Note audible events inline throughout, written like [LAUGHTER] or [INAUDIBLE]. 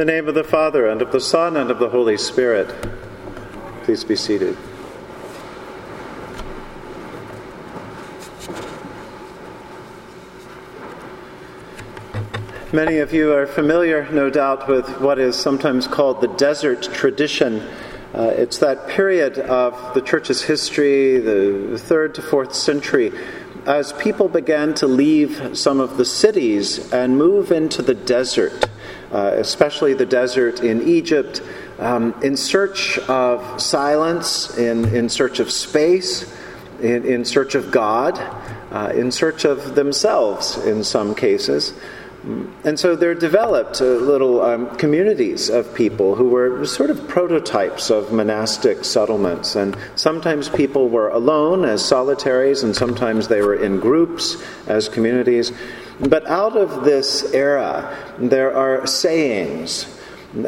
the name of the Father, and of the Son, and of the Holy Spirit. Please be seated. Many of you are familiar, no doubt, with what is sometimes called the desert tradition. Uh, it's that period of the church's history, the third to fourth century, as people began to leave some of the cities and move into the desert, uh, especially the desert in Egypt, um, in search of silence, in, in search of space, in, in search of God, uh, in search of themselves in some cases. And so there developed uh, little um, communities of people who were sort of prototypes of monastic settlements. And sometimes people were alone as solitaries, and sometimes they were in groups as communities. But out of this era, there are sayings,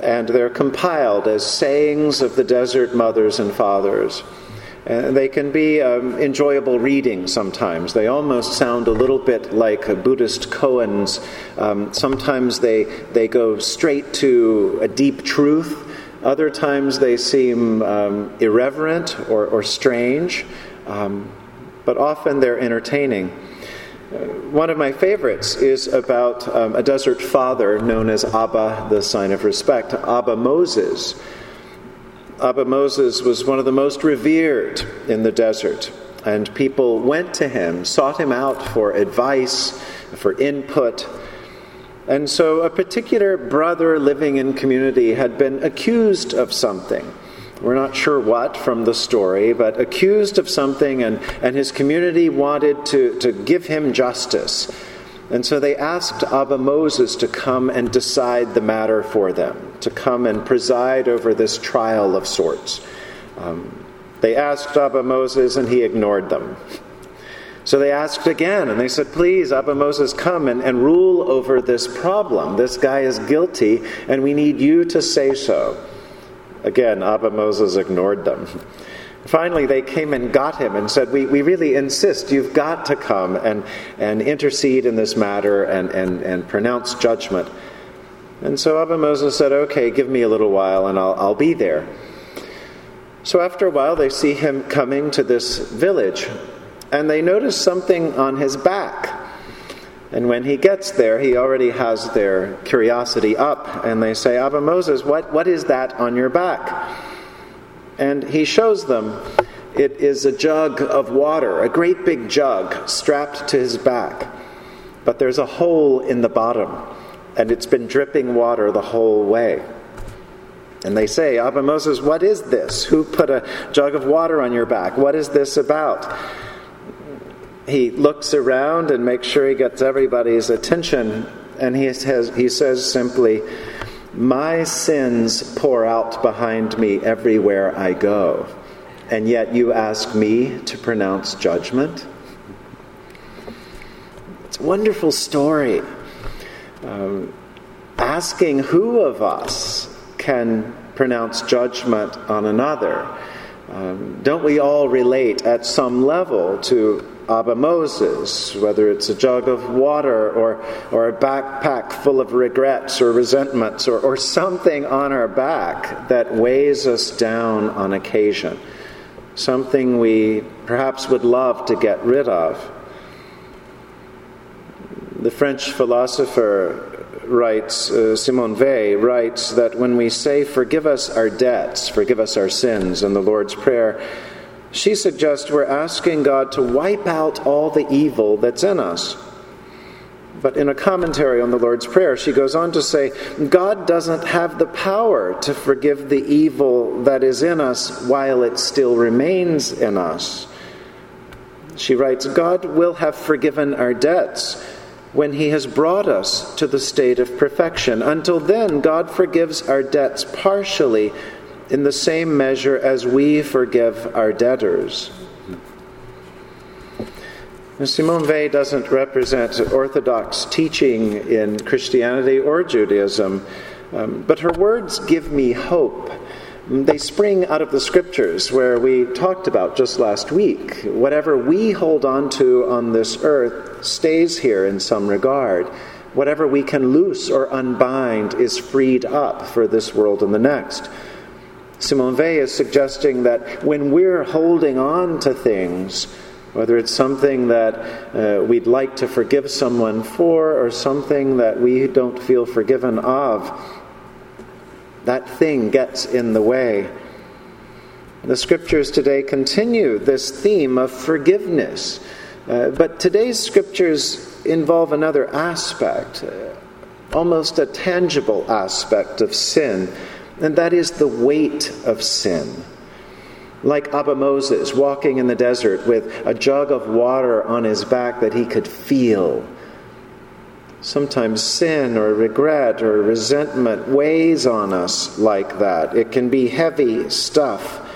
and they're compiled as sayings of the desert mothers and fathers. And they can be um, enjoyable reading sometimes. They almost sound a little bit like Buddhist koans. Um, sometimes they, they go straight to a deep truth. Other times they seem um, irreverent or, or strange, um, but often they're entertaining. Uh, one of my favorites is about um, a desert father known as Abba, the sign of respect, Abba Moses. Abba Moses was one of the most revered in the desert, and people went to him, sought him out for advice, for input. And so a particular brother living in community had been accused of something. We're not sure what from the story, but accused of something, and, and his community wanted to, to give him justice. And so they asked Abba Moses to come and decide the matter for them, to come and preside over this trial of sorts. Um, they asked Abba Moses, and he ignored them. So they asked again, and they said, Please, Abba Moses, come and, and rule over this problem. This guy is guilty, and we need you to say so. Again, Abba Moses ignored them. [LAUGHS] Finally, they came and got him and said, We, we really insist you've got to come and, and intercede in this matter and, and, and pronounce judgment. And so Abba Moses said, Okay, give me a little while and I'll, I'll be there. So after a while, they see him coming to this village and they notice something on his back. And when he gets there, he already has their curiosity up, and they say, Abba Moses, what, what is that on your back? And he shows them it is a jug of water, a great big jug strapped to his back. But there's a hole in the bottom, and it's been dripping water the whole way. And they say, Abba Moses, what is this? Who put a jug of water on your back? What is this about? He looks around and makes sure he gets everybody's attention, and he, he says simply, my sins pour out behind me everywhere I go, and yet you ask me to pronounce judgment? It's a wonderful story. Um, asking who of us can pronounce judgment on another. Um, don't we all relate at some level to Abba Moses, whether it's a jug of water or, or a backpack full of regrets or resentments or, or something on our back that weighs us down on occasion, something we perhaps would love to get rid of. The French philosopher writes, uh, Simone Weil writes that when we say, Forgive us our debts, forgive us our sins, in the Lord's Prayer, she suggests we're asking God to wipe out all the evil that's in us. But in a commentary on the Lord's Prayer, she goes on to say, God doesn't have the power to forgive the evil that is in us while it still remains in us. She writes, God will have forgiven our debts when He has brought us to the state of perfection. Until then, God forgives our debts partially in the same measure as we forgive our debtors. Simone Weil doesn't represent orthodox teaching in Christianity or Judaism, um, but her words give me hope. They spring out of the scriptures where we talked about just last week. Whatever we hold on to on this earth stays here in some regard. Whatever we can loose or unbind is freed up for this world and the next. Simone Weil is suggesting that when we're holding on to things, whether it's something that uh, we'd like to forgive someone for or something that we don't feel forgiven of, that thing gets in the way. The scriptures today continue this theme of forgiveness. Uh, but today's scriptures involve another aspect, uh, almost a tangible aspect of sin, and that is the weight of sin. Like Abba Moses walking in the desert with a jug of water on his back that he could feel. Sometimes sin or regret or resentment weighs on us like that. It can be heavy stuff.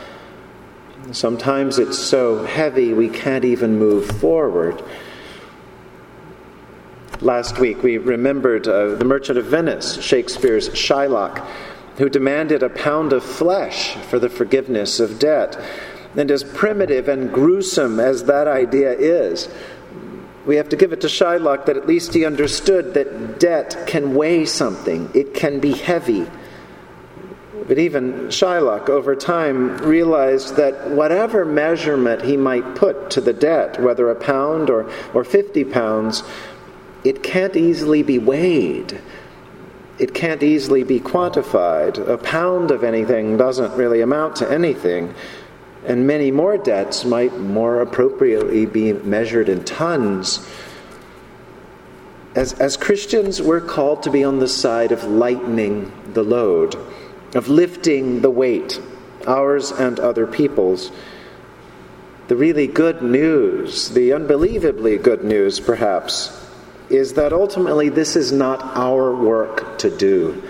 Sometimes it's so heavy we can't even move forward. Last week we remembered uh, The Merchant of Venice, Shakespeare's Shylock, who demanded a pound of flesh for the forgiveness of debt. And as primitive and gruesome as that idea is, we have to give it to Shylock that at least he understood that debt can weigh something, it can be heavy. But even Shylock, over time, realized that whatever measurement he might put to the debt, whether a pound or, or 50 pounds, it can't easily be weighed. It can't easily be quantified. A pound of anything doesn't really amount to anything. And many more debts might more appropriately be measured in tons. As, as Christians, we're called to be on the side of lightening the load, of lifting the weight, ours and other people's. The really good news, the unbelievably good news, perhaps, is that ultimately this is not our work to do.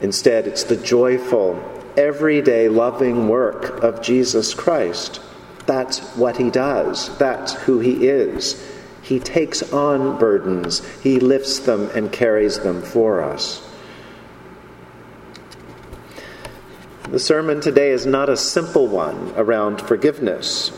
Instead, it's the joyful, everyday, loving work of Jesus Christ. That's what he does, that's who he is. He takes on burdens, he lifts them and carries them for us. The sermon today is not a simple one around forgiveness.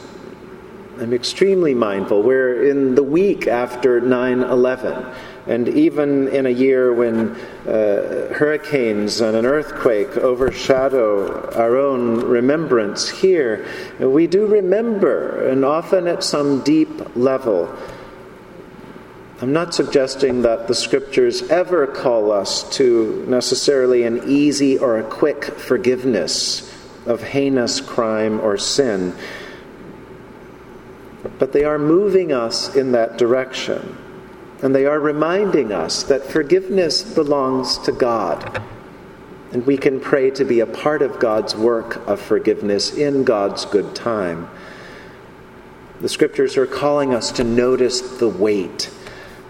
I'm extremely mindful. We're in the week after 9 11. And even in a year when uh, hurricanes and an earthquake overshadow our own remembrance here, we do remember, and often at some deep level. I'm not suggesting that the scriptures ever call us to necessarily an easy or a quick forgiveness of heinous crime or sin but they are moving us in that direction. And they are reminding us that forgiveness belongs to God. And we can pray to be a part of God's work of forgiveness in God's good time. The scriptures are calling us to notice the weight,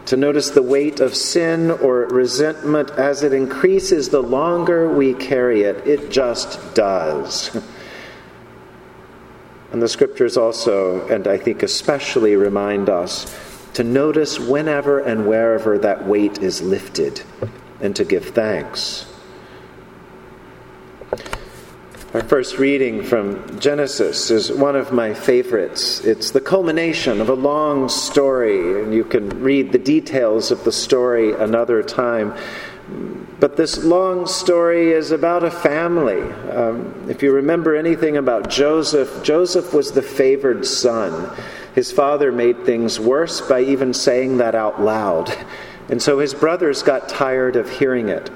to notice the weight of sin or resentment as it increases the longer we carry it. It just does. [LAUGHS] And the scriptures also, and I think especially, remind us to notice whenever and wherever that weight is lifted and to give thanks. Our first reading from Genesis is one of my favorites. It's the culmination of a long story, and you can read the details of the story another time. But this long story is about a family. Um, if you remember anything about Joseph, Joseph was the favored son. His father made things worse by even saying that out loud. And so his brothers got tired of hearing it.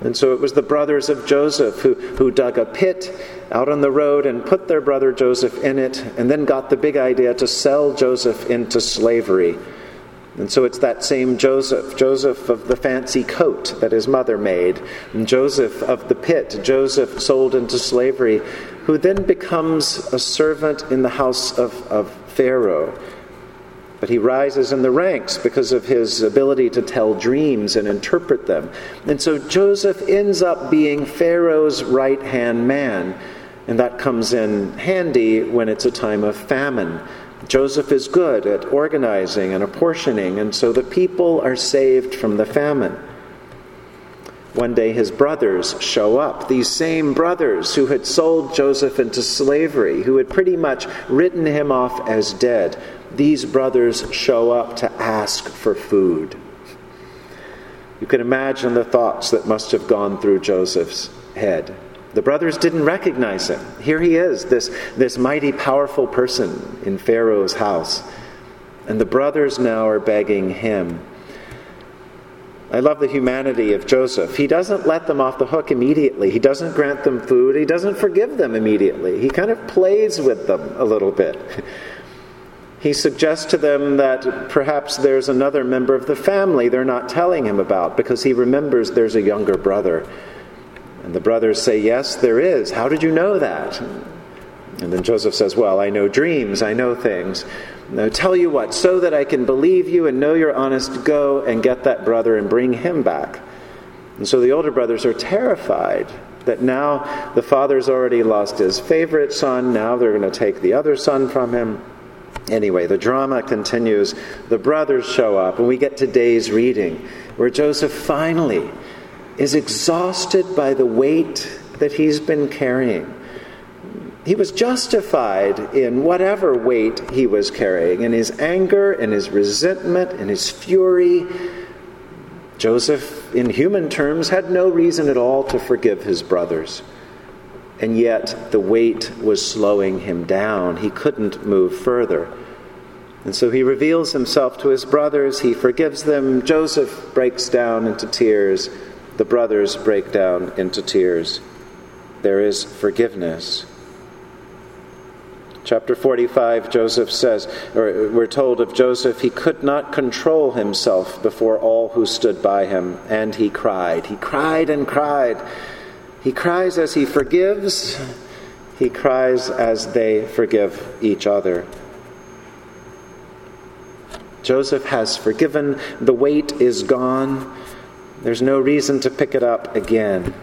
And so it was the brothers of Joseph who, who dug a pit out on the road and put their brother Joseph in it, and then got the big idea to sell Joseph into slavery. And so it's that same Joseph, Joseph of the fancy coat that his mother made, and Joseph of the pit, Joseph sold into slavery, who then becomes a servant in the house of, of Pharaoh. But he rises in the ranks because of his ability to tell dreams and interpret them. And so Joseph ends up being Pharaoh's right hand man. And that comes in handy when it's a time of famine Joseph is good at organizing and apportioning, and so the people are saved from the famine. One day his brothers show up, these same brothers who had sold Joseph into slavery, who had pretty much written him off as dead. These brothers show up to ask for food. You can imagine the thoughts that must have gone through Joseph's head. The brothers didn't recognize him. Here he is, this, this mighty, powerful person in Pharaoh's house. And the brothers now are begging him. I love the humanity of Joseph. He doesn't let them off the hook immediately. He doesn't grant them food. He doesn't forgive them immediately. He kind of plays with them a little bit. [LAUGHS] He suggests to them that perhaps there's another member of the family they're not telling him about because he remembers there's a younger brother. And the brothers say, Yes, there is. How did you know that? And then Joseph says, Well, I know dreams, I know things. Now, tell you what, so that I can believe you and know you're honest, go and get that brother and bring him back. And so the older brothers are terrified that now the father's already lost his favorite son, now they're going to take the other son from him. Anyway, the drama continues. The brothers show up, and we get today's reading where Joseph finally is exhausted by the weight that he's been carrying. He was justified in whatever weight he was carrying, in his anger, in his resentment, in his fury. Joseph, in human terms, had no reason at all to forgive his brothers. And yet, the weight was slowing him down. He couldn't move further. And so he reveals himself to his brothers. He forgives them. Joseph breaks down into tears. The brothers break down into tears. There is forgiveness. Chapter 45, Joseph says, or we're told of Joseph, he could not control himself before all who stood by him, and he cried. He cried and cried. He cries as he forgives, he cries as they forgive each other. Joseph has forgiven, the weight is gone, there's no reason to pick it up again.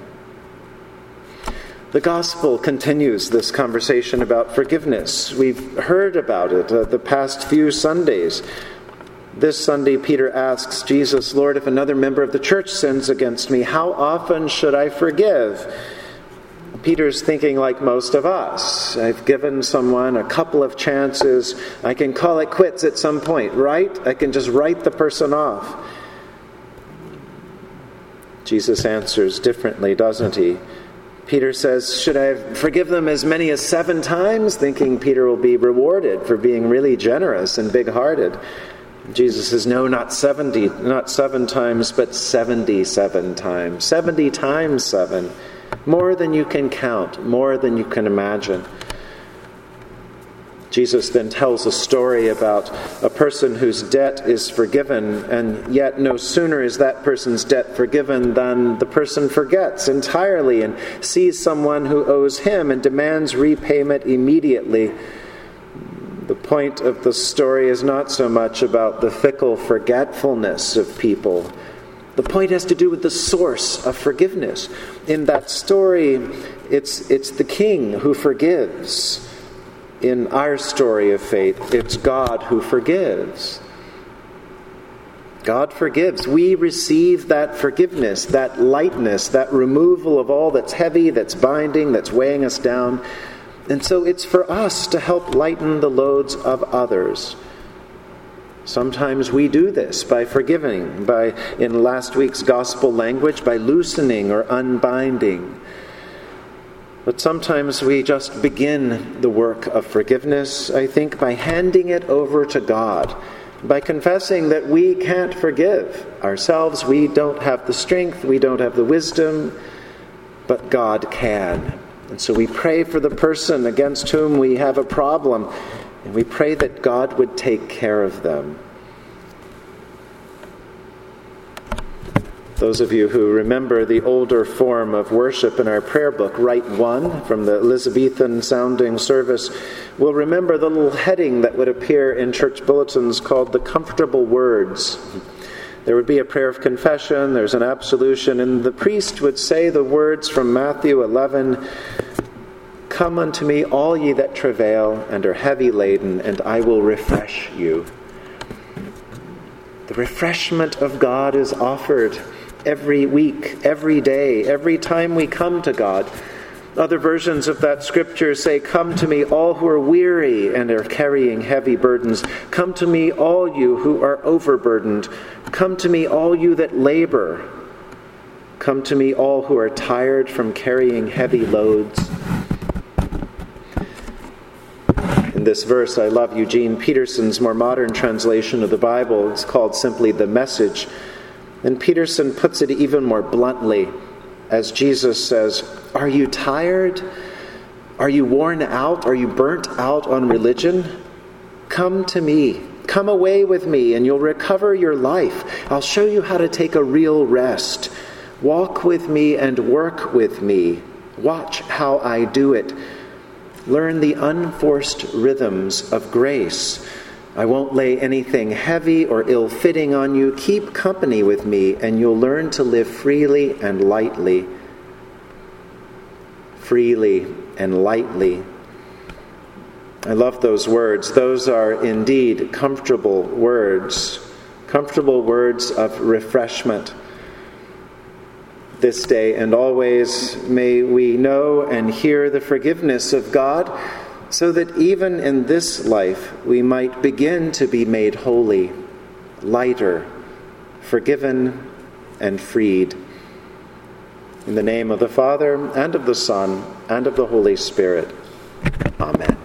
The gospel continues this conversation about forgiveness. We've heard about it uh, the past few Sundays. This Sunday, Peter asks Jesus, Lord, if another member of the church sins against me, how often should I forgive? Peter's thinking like most of us. I've given someone a couple of chances. I can call it quits at some point, right? I can just write the person off. Jesus answers differently, doesn't he? Peter says, Should I forgive them as many as seven times? Thinking Peter will be rewarded for being really generous and big hearted. Jesus says, No, not 70, not seven times, but 77 times. 70 times seven. More than you can count, more than you can imagine. Jesus then tells a story about a person whose debt is forgiven, and yet no sooner is that person's debt forgiven than the person forgets entirely and sees someone who owes him and demands repayment immediately. The point of the story is not so much about the fickle forgetfulness of people. The point has to do with the source of forgiveness. In that story, it's, it's the king who forgives in our story of faith, it's God who forgives. God forgives. We receive that forgiveness, that lightness, that removal of all that's heavy, that's binding, that's weighing us down. And so it's for us to help lighten the loads of others. Sometimes we do this by forgiving, by, in last week's gospel language, by loosening or unbinding. But sometimes we just begin the work of forgiveness, I think, by handing it over to God, by confessing that we can't forgive ourselves. We don't have the strength, we don't have the wisdom, but God can. And so we pray for the person against whom we have a problem, and we pray that God would take care of them. Those of you who remember the older form of worship in our prayer book, Rite One, from the Elizabethan sounding service, will remember the little heading that would appear in church bulletins called the Comfortable Words. There would be a prayer of confession, there's an absolution, and the priest would say the words from Matthew 11 Come unto me, all ye that travail and are heavy laden, and I will refresh you. The refreshment of God is offered every week, every day, every time we come to God. Other versions of that scripture say, Come to me, all who are weary and are carrying heavy burdens. Come to me, all you who are overburdened. Come to me, all you that labor. Come to me, all who are tired from carrying heavy loads. In this verse, I love Eugene Peterson's more modern translation of the Bible. It's called simply The Message. And Peterson puts it even more bluntly as Jesus says, Are you tired? Are you worn out? Are you burnt out on religion? Come to me. Come away with me, and you'll recover your life. I'll show you how to take a real rest. Walk with me and work with me. Watch how I do it. Learn the unforced rhythms of grace. I won't lay anything heavy or ill fitting on you. Keep company with me, and you'll learn to live freely and lightly. Freely and lightly. I love those words. Those are indeed comfortable words, comfortable words of refreshment. This day and always may we know and hear the forgiveness of God so that even in this life we might begin to be made holy, lighter, forgiven, and freed. In the name of the Father, and of the Son, and of the Holy Spirit. Amen.